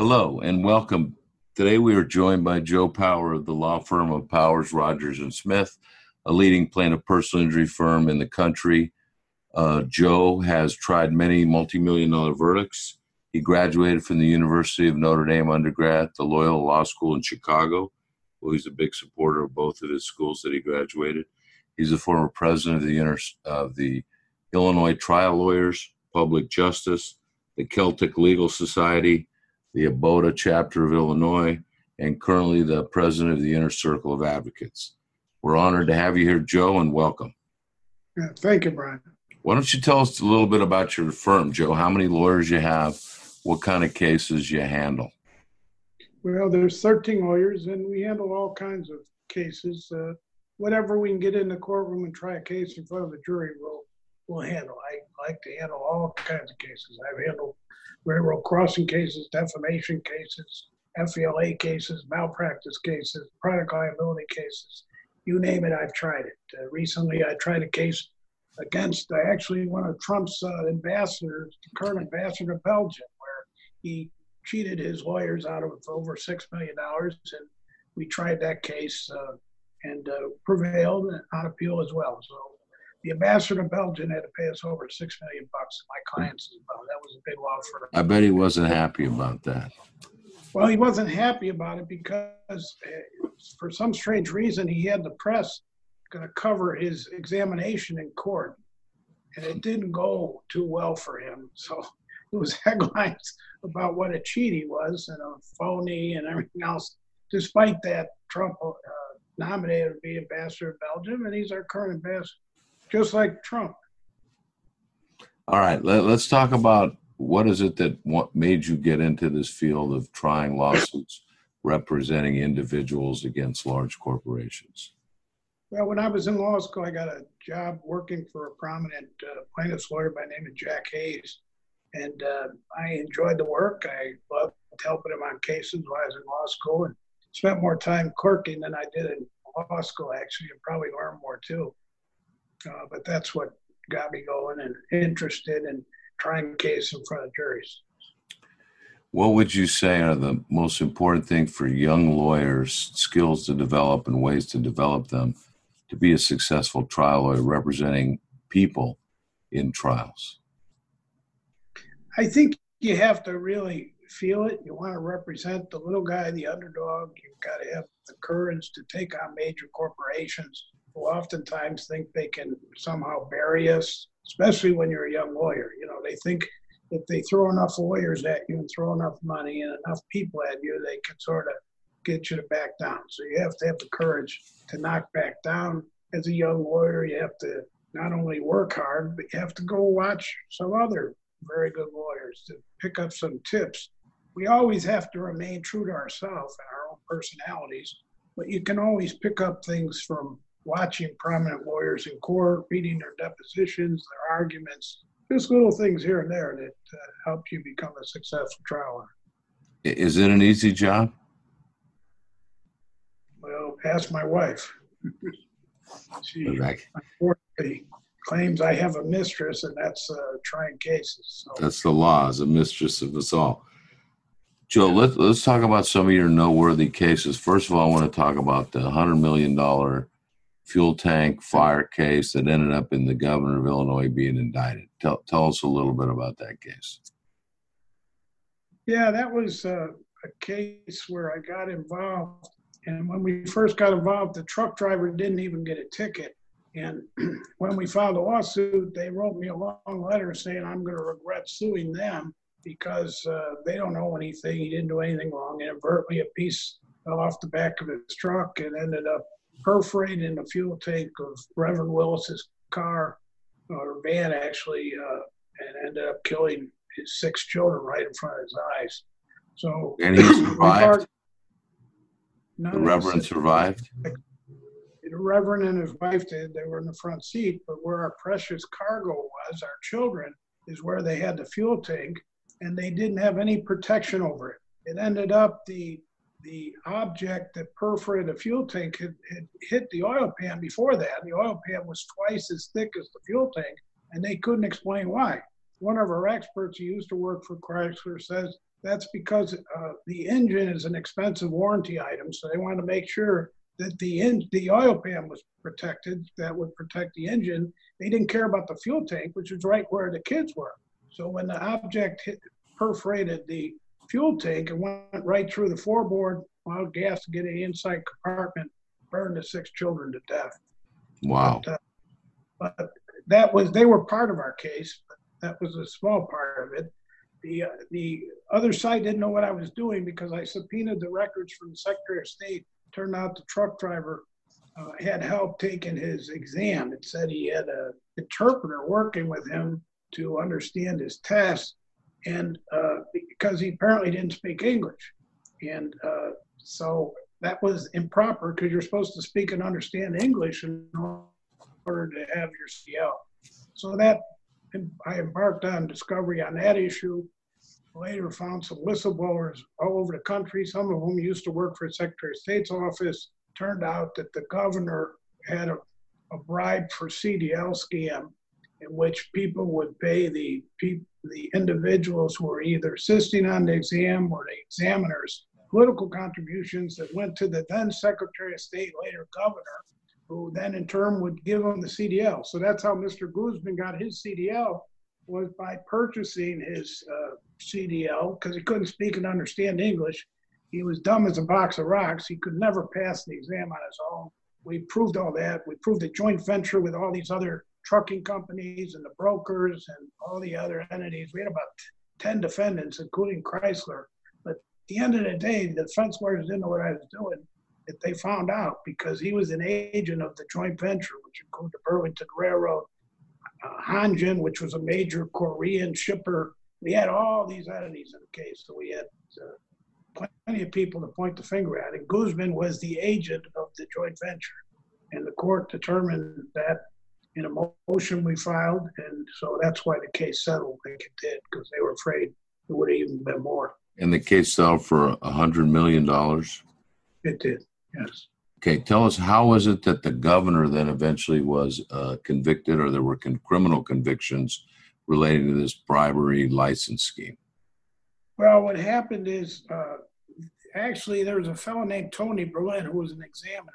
Hello and welcome. Today we are joined by Joe Power of the law firm of Powers, Rogers and Smith, a leading plaintiff personal injury firm in the country. Uh, Joe has tried many multi-million dollar verdicts. He graduated from the University of Notre Dame undergrad, the Loyola Law School in Chicago. Well, he's a big supporter of both of his schools that he graduated. He's a former president of the, Inter- of the Illinois Trial Lawyers, Public Justice, the Celtic Legal Society, the ABOTA chapter of Illinois, and currently the president of the Inner Circle of Advocates. We're honored to have you here, Joe, and welcome. Yeah, thank you, Brian. Why don't you tell us a little bit about your firm, Joe? How many lawyers you have? What kind of cases you handle? Well, there's 13 lawyers, and we handle all kinds of cases. Uh, whatever we can get in the courtroom and try a case in front of the jury, we'll we'll handle. I like to handle all kinds of cases. I've handled railroad crossing cases, defamation cases, FELA cases, malpractice cases, product liability cases. You name it, I've tried it. Uh, recently, I tried a case against uh, actually one of Trump's uh, ambassadors, the current ambassador to Belgium, where he cheated his lawyers out of over $6 million. And we tried that case uh, and uh, prevailed on appeal as well. So the ambassador to Belgium had to pay us over six million bucks. My clients as well. That was a big law firm. I bet he wasn't happy about that. Well, he wasn't happy about it because, uh, for some strange reason, he had the press going to cover his examination in court, and it didn't go too well for him. So it was headlines about what a cheat he was and a phony and everything else. Despite that, Trump uh, nominated to be ambassador of Belgium, and he's our current ambassador just like Trump. All right, let, us talk about what is it that what made you get into this field of trying lawsuits representing individuals against large corporations? Well, when I was in law school, I got a job working for a prominent uh, plaintiff's lawyer by the name of Jack Hayes. And uh, I enjoyed the work. I loved helping him on cases while I was in law school and spent more time clerking than I did in law school, actually, and probably learned more too. Uh, but that's what got me going and interested in trying cases in front of juries. What would you say are the most important thing for young lawyers, skills to develop and ways to develop them to be a successful trial lawyer representing people in trials? I think you have to really feel it. You want to represent the little guy, the underdog. You've got to have the courage to take on major corporations who oftentimes think they can somehow bury us, especially when you're a young lawyer. You know, they think if they throw enough lawyers at you and throw enough money and enough people at you, they can sort of get you to back down. So you have to have the courage to knock back down. As a young lawyer, you have to not only work hard, but you have to go watch some other very good lawyers to pick up some tips. We always have to remain true to ourselves and our own personalities, but you can always pick up things from watching prominent lawyers in court, reading their depositions, their arguments, just little things here and there that uh, help you become a successful trial lawyer. Is it an easy job? Well, ask my wife. she unfortunately claims I have a mistress, and that's uh, trying cases. So. That's the law, as a mistress of us all. Joe, let's let's talk about some of your noteworthy cases. First of all, I want to talk about the hundred million dollar fuel tank fire case that ended up in the governor of Illinois being indicted. Tell, tell us a little bit about that case. Yeah, that was uh, a case where I got involved. And when we first got involved, the truck driver didn't even get a ticket. And when we filed a lawsuit, they wrote me a long letter saying I'm going to regret suing them because uh, they don't know anything. He didn't do anything wrong. Inadvertently, a piece fell off the back of his truck and ended up perforated in the fuel tank of Reverend Willis's car or van actually, uh, and ended up killing his six children right in front of his eyes. So and he survived. the Reverend survived. The Reverend and his wife did. They were in the front seat, but where our precious cargo was, our children, is where they had the fuel tank, and they didn't have any protection over it. It ended up the the object that perforated the fuel tank had, had hit the oil pan before that. The oil pan was twice as thick as the fuel tank, and they couldn't explain why. One of our experts who used to work for Chrysler says that's because uh, the engine is an expensive warranty item, so they wanted to make sure that the in, the oil pan was protected. That would protect the engine. They didn't care about the fuel tank, which was right where the kids were. So when the object hit, perforated the fuel tank and went right through the floorboard, allowed gas to get in the inside compartment, burned the six children to death. Wow. But, uh, but that was they were part of our case. But that was a small part of it. The uh, the other side didn't know what I was doing because I subpoenaed the records from the Secretary of State. Turned out the truck driver uh, had help taking his exam. It said he had a interpreter working with him to understand his test, and uh, because he apparently didn't speak English, and uh, so that was improper because you're supposed to speak and understand English in order to have your CDL. So that I embarked on discovery on that issue. Later found some whistleblowers all over the country, some of whom used to work for the Secretary of State's office. Turned out that the governor had a, a bribe for CDL scam in which people would pay the the individuals who were either assisting on the exam or the examiners political contributions that went to the then Secretary of State, later governor, who then in turn would give him the CDL. So that's how Mr. Guzman got his CDL was by purchasing his uh, CDL because he couldn't speak and understand English. He was dumb as a box of rocks. He could never pass the exam on his own. We proved all that. We proved a joint venture with all these other trucking companies and the brokers and all the other entities. We had about 10 defendants, including Chrysler. But at the end of the day, the defense lawyers didn't know what I was doing. That they found out because he was an agent of the joint venture, which included the Burlington Railroad, uh, Hanjin, which was a major Korean shipper. We had all these entities in the case, so we had uh, plenty of people to point the finger at. And Guzman was the agent of the joint venture, and the court determined that in a motion we filed, and so that's why the case settled like it did because they were afraid it would have even been more. And the case settled for a hundred million dollars. It did, yes. Okay, tell us how was it that the governor then eventually was uh, convicted, or there were con- criminal convictions relating to this bribery license scheme? Well, what happened is uh, actually there was a fellow named Tony Berlin who was an examiner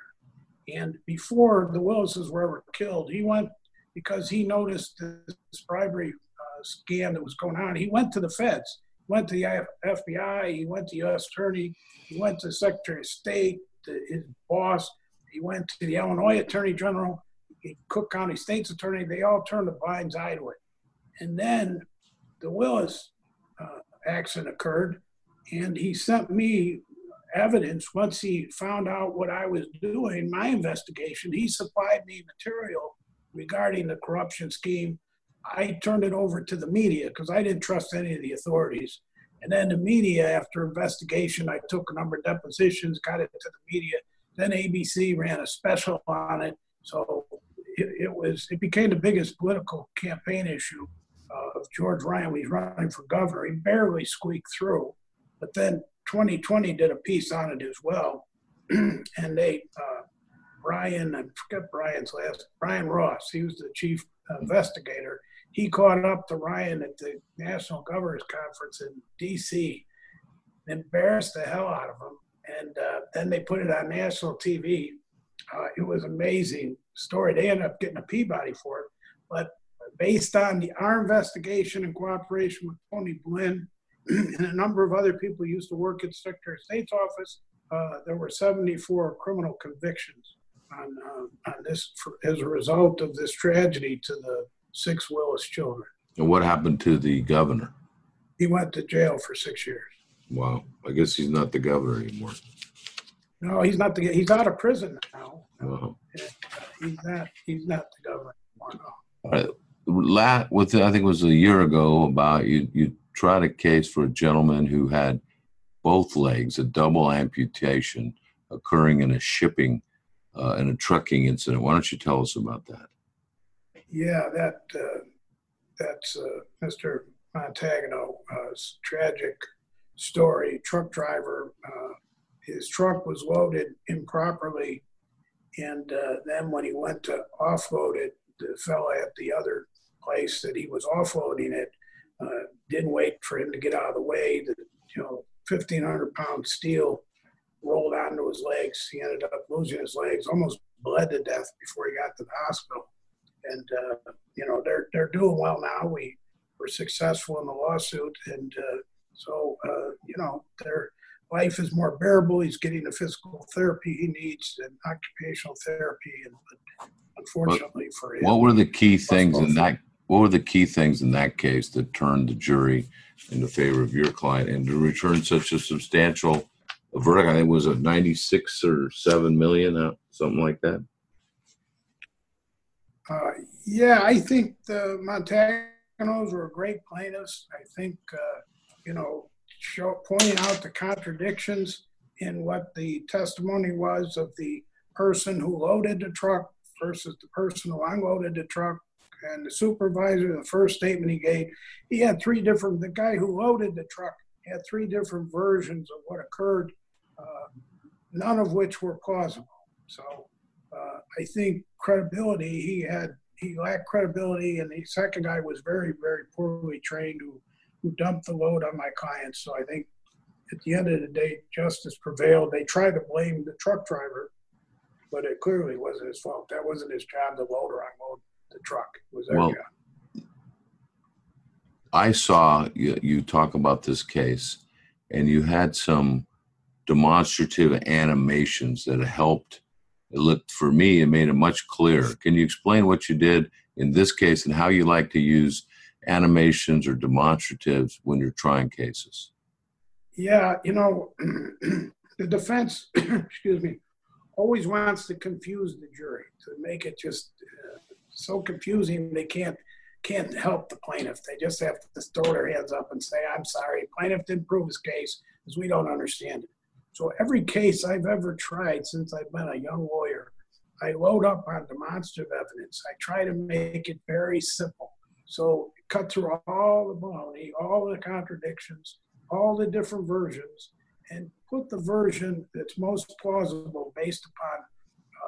and before the Willises were ever killed, he went because he noticed this bribery uh, scam that was going on. He went to the feds, went to the FBI, he went to the U.S. Attorney, he went to Secretary of State, his boss, he went to the Illinois Attorney General, Cook County State's Attorney. They all turned a blind eye to it. And then the Willis uh, accident occurred, and he sent me evidence once he found out what I was doing, my investigation. He supplied me material regarding the corruption scheme. I turned it over to the media because I didn't trust any of the authorities. And then the media, after investigation, I took a number of depositions, got it to the media. Then ABC ran a special on it. So it, it was it became the biggest political campaign issue uh, of George Ryan. He's running for governor. He barely squeaked through. But then 20/20 did a piece on it as well, and they uh, Brian I forget Brian's last Brian Ross. He was the chief investigator. He caught up to Ryan at the National Governors Conference in D.C. Embarrassed the hell out of him, and uh, then they put it on national TV. Uh, it was amazing story. They ended up getting a Peabody for it, but based on the our investigation in cooperation with Tony Blinn and a number of other people used to work at Secretary of State's office. Uh, there were 74 criminal convictions on, uh, on this for, as a result of this tragedy to the six Willis children. And what happened to the governor? He went to jail for six years. Wow. I guess he's not the governor anymore. No, he's not the. He's out of prison now. Uh-huh. He's not. He's not the governor anymore. No. All right. La- with I think it was a year ago about you. You tried a case for a gentleman who had both legs, a double amputation occurring in a shipping uh, in a trucking incident. Why don't you tell us about that? Yeah, that uh, that's uh, Mr. Montagno's tragic story. Truck driver, uh, his truck was loaded improperly, and uh, then when he went to offload it, the fellow at the other place that he was offloading it uh, didn't wait for him to get out of the way. The you know, 1,500 pound steel rolled onto his legs. He ended up losing his legs, almost bled to death before he got to the hospital. And, uh, you know, they're, they're doing well now. We were successful in the lawsuit. And uh, so, uh, you know, their life is more bearable. He's getting the physical therapy he needs and occupational therapy. And unfortunately what, for him, what were the key things in that? What were the key things in that case that turned the jury in the favor of your client and to return such a substantial verdict? I think it was a 96 or 7 million, uh, something like that. Uh, yeah, I think the Montagnos were great plaintiffs. I think, uh, you know, show, pointing out the contradictions in what the testimony was of the person who loaded the truck versus the person who unloaded the truck and the supervisor, the first statement he gave, he had three different, the guy who loaded the truck had three different versions of what occurred, uh, none of which were plausible. So uh, I think credibility, he had, he lacked credibility, and the second guy was very, very poorly trained who, who dumped the load on my clients. So I think at the end of the day, justice prevailed. They tried to blame the truck driver, but it clearly wasn't his fault. That wasn't his job to load or unload the truck. Was their Well, job. I saw you, you talk about this case, and you had some demonstrative animations that helped. It looked for me, it made it much clearer. Can you explain what you did in this case and how you like to use animations or demonstratives when you're trying cases? Yeah, you know, the defense, excuse me, always wants to confuse the jury to make it just so confusing they can't can't help the plaintiff. They just have to throw their hands up and say, "I'm sorry, plaintiff didn't prove his case because we don't understand it." So every case I've ever tried since I've been a young lawyer, I load up on demonstrative evidence. I try to make it very simple. So cut through all the baloney, all the contradictions, all the different versions, and put the version that's most plausible based upon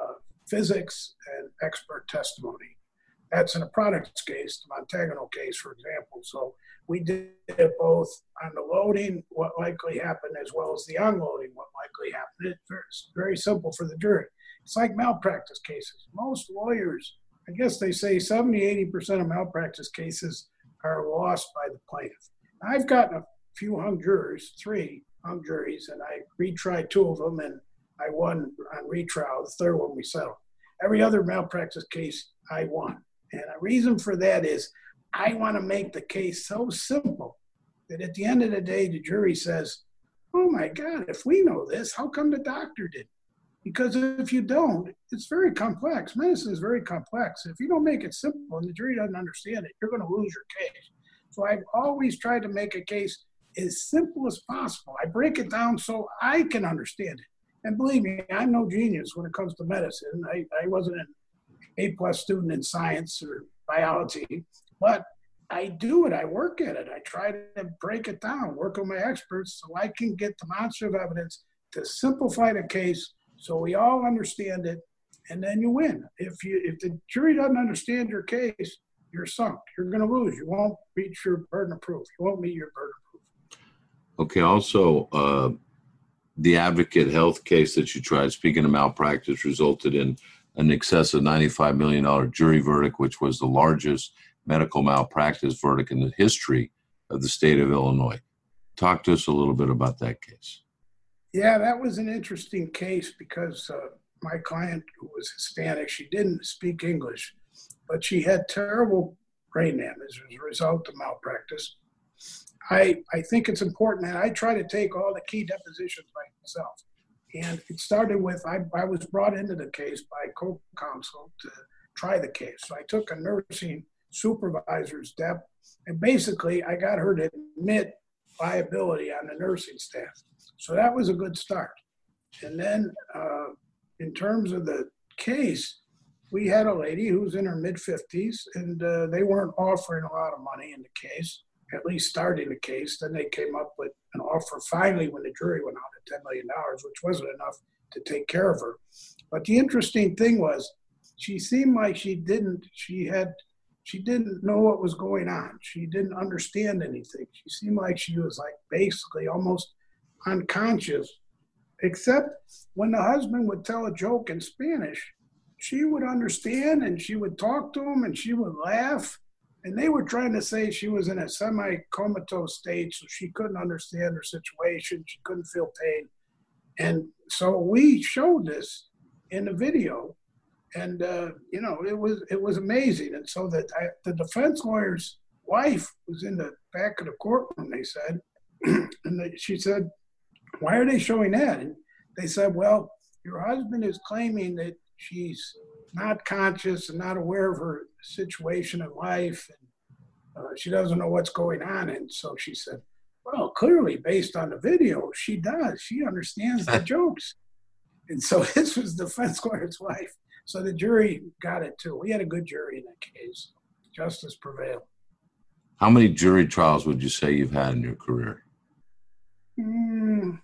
uh, physics and expert testimony. That's in a products case, the Montagno case, for example. So we did it both on the loading, what likely happened, as well as the unloading, what likely happened. It's very simple for the jury. It's like malpractice cases. Most lawyers, I guess they say 70, 80% of malpractice cases are lost by the plaintiff. I've gotten a few hung jurors, three hung juries, and I retried two of them, and I won on retrial. The third one we settled. Every other malpractice case, I won. And a reason for that is I want to make the case so simple that at the end of the day, the jury says, Oh my God, if we know this, how come the doctor didn't? Because if you don't, it's very complex. Medicine is very complex. If you don't make it simple and the jury doesn't understand it, you're going to lose your case. So I've always tried to make a case as simple as possible. I break it down so I can understand it. And believe me, I'm no genius when it comes to medicine. I, I wasn't an A plus student in science or biology, but I do it. I work at it. I try to break it down, work with my experts so I can get demonstrative evidence to simplify the case so we all understand it, and then you win. If you if the jury doesn't understand your case, you're sunk. You're going to lose. You won't reach your burden of proof. You won't meet your burden of proof. Okay. Also, uh, the Advocate Health case that you tried, speaking of malpractice, resulted in an excess of $95 million jury verdict, which was the largest medical malpractice verdict in the history of the state of Illinois. Talk to us a little bit about that case. Yeah, that was an interesting case because uh, my client, who was Hispanic, she didn't speak English, but she had terrible brain damage as a result of malpractice. I, I think it's important, and I try to take all the key depositions myself. And it started with I, I was brought into the case by co counsel to try the case. So I took a nursing supervisor's dep, and basically I got her to admit liability on the nursing staff. So that was a good start. And then, uh, in terms of the case, we had a lady who was in her mid 50s, and uh, they weren't offering a lot of money in the case, at least starting the case. Then they came up with an offer finally when the jury went out at $10 million, which wasn't enough to take care of her. But the interesting thing was, she seemed like she didn't, she had, she didn't know what was going on. She didn't understand anything. She seemed like she was like basically almost unconscious, except when the husband would tell a joke in Spanish, she would understand and she would talk to him and she would laugh. And they were trying to say she was in a semi comatose state, so she couldn't understand her situation. She couldn't feel pain. And so we showed this in the video. And uh, you know it was it was amazing, and so that the defense lawyer's wife was in the back of the courtroom. They said, and she said, "Why are they showing that?" And they said, "Well, your husband is claiming that she's not conscious and not aware of her situation in life. And uh, she doesn't know what's going on. And so she said, well, clearly, based on the video, she does. She understands the jokes. And so this was the defense lawyer's wife. So the jury got it too. We had a good jury in that case. Justice prevailed. How many jury trials would you say you've had in your career? Mm,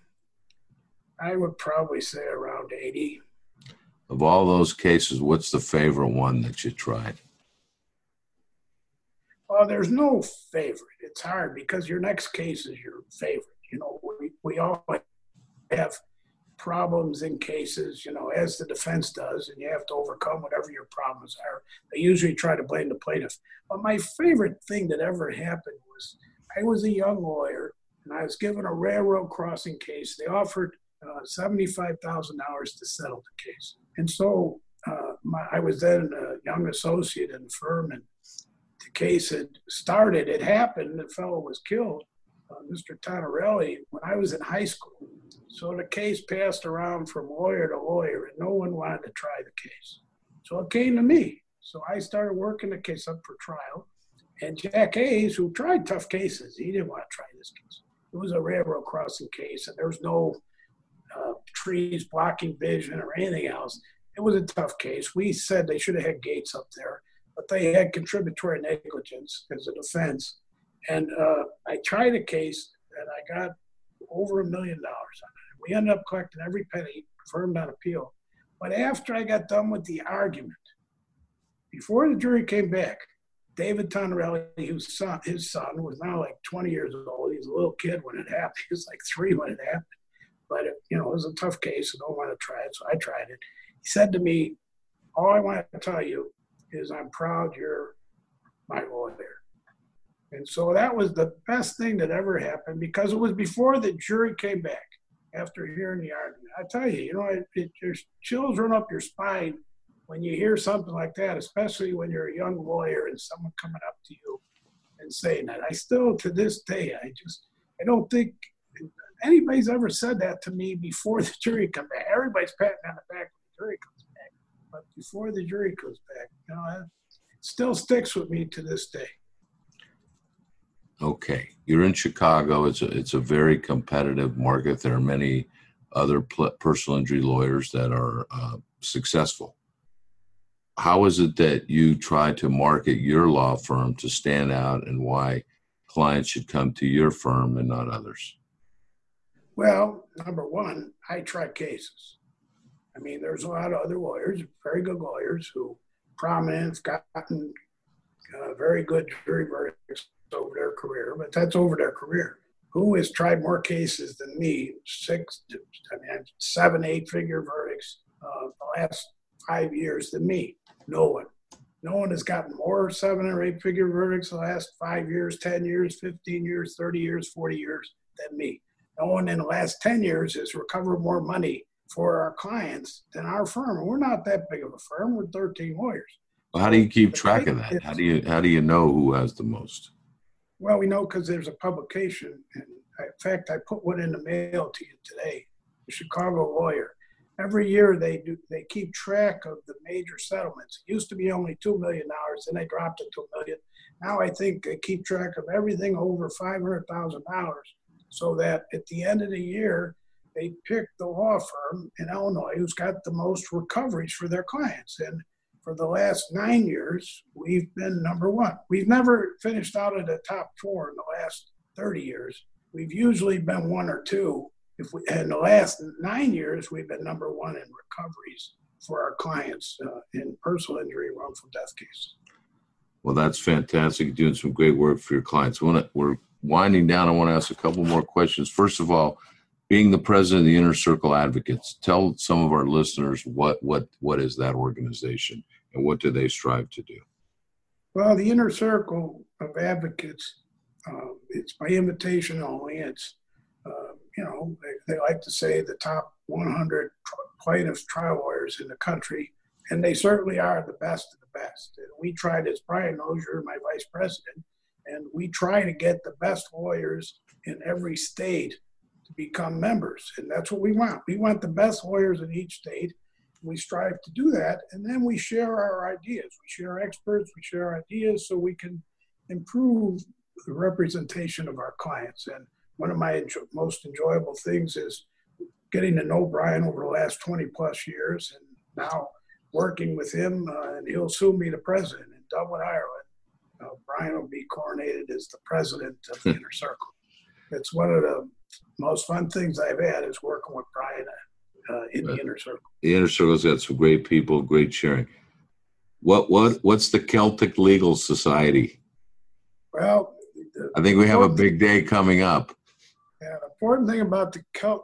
I would probably say around 80 of all those cases, what's the favorite one that you tried? Well, there's no favorite. It's hard because your next case is your favorite. You know, we, we all have problems in cases, you know, as the defense does, and you have to overcome whatever your problems are. They usually try to blame the plaintiff. But my favorite thing that ever happened was I was a young lawyer and I was given a railroad crossing case. They offered uh, $75,000 to settle the case. And so uh, my, I was then a young associate in the firm, and the case had started. It happened. The fellow was killed, uh, Mr. Tonarelli, when I was in high school. So the case passed around from lawyer to lawyer, and no one wanted to try the case. So it came to me. So I started working the case up for trial. And Jack Hayes, who tried tough cases, he didn't want to try this case. It was a railroad crossing case, and there was no uh, trees blocking vision or anything else. It was a tough case. We said they should have had gates up there, but they had contributory negligence as a defense. And uh, I tried a case and I got over a million dollars. We ended up collecting every penny, confirmed on appeal. But after I got done with the argument, before the jury came back, David Tonarelli, whose son, his son was now like 20 years old. He was a little kid when it happened. He was like three when it happened. But, it, you know, it was a tough case. I don't want to try it. So I tried it. He said to me, All I want to tell you is I'm proud you're my lawyer. And so that was the best thing that ever happened because it was before the jury came back after hearing the argument. I tell you, you know, it, it just chills run up your spine when you hear something like that, especially when you're a young lawyer and someone coming up to you and saying that. I still, to this day, I just, I don't think anybody's ever said that to me before the jury come back. Everybody's patting on the back when the jury comes but before the jury goes back, you know, it still sticks with me to this day. Okay, you're in Chicago. It's a it's a very competitive market. There are many other pl- personal injury lawyers that are uh, successful. How is it that you try to market your law firm to stand out, and why clients should come to your firm and not others? Well, number one, I try cases. I mean, there's a lot of other lawyers, very good lawyers, who prominent, gotten uh, very good jury verdicts over their career, but that's over their career. Who has tried more cases than me? Six, I mean, seven, eight figure verdicts uh, the last five years than me. No one. No one has gotten more seven or eight figure verdicts the last five years, 10 years, 15 years, 30 years, 40 years than me no one in the last 10 years has recovered more money for our clients than our firm. We're not that big of a firm. We're 13 lawyers. Well, how do you keep track of that? How do you how do you know who has the most? Well, we know because there's a publication, and in fact, I put one in the mail to you today. The Chicago Lawyer. Every year they do they keep track of the major settlements. It used to be only two million dollars, then they dropped it to a million. Now I think they keep track of everything over five hundred thousand dollars so that at the end of the year, they pick the law firm in Illinois who's got the most recoveries for their clients. And for the last nine years, we've been number one. We've never finished out of the top four in the last 30 years. We've usually been one or two. If we, in the last nine years, we've been number one in recoveries for our clients uh, in personal injury, wrongful death cases. Well, that's fantastic. You're doing some great work for your clients. We're winding down. I want to ask a couple more questions. First of all, being the president of the Inner Circle Advocates, tell some of our listeners what what what is that organization and what do they strive to do? Well, the Inner Circle of Advocates, uh, it's by invitation only. It's uh, you know they, they, like to say the top 100 plaintiffs trial lawyers in the country, and they certainly are the best of the best. And we tried, as Brian you're my vice president, and we try to get the best lawyers in every state to become members. And that's what we want. We want the best lawyers in each state. We strive to do that. And then we share our ideas. We share experts, we share ideas so we can improve the representation of our clients. And one of my most enjoyable things is getting to know Brian over the last 20 plus years and now working with him. Uh, and he'll soon be the president in Dublin, Ireland. Uh, Brian will be coronated as the president of the Inner Circle. It's one of the most fun things I've had is working with Brian uh, in the inner circle. The inner circle's got some great people, great sharing. What what what's the Celtic Legal Society? Well, I think we have a big day coming up. Yeah, the important thing about the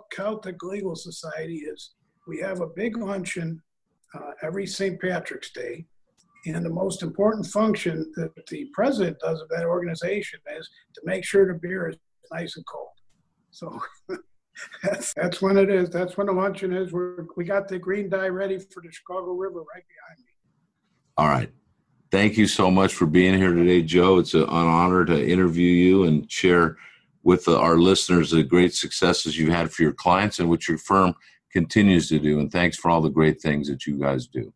Celtic Legal Society is we have a big luncheon uh, every St. Patrick's Day. And the most important function that the president does of that organization is to make sure the beer is nice and cold. So that's that's when it is. That's when the luncheon is. We're, we got the green dye ready for the Chicago River right behind me. All right. Thank you so much for being here today, Joe. It's an honor to interview you and share with our listeners the great successes you've had for your clients and what your firm continues to do. And thanks for all the great things that you guys do.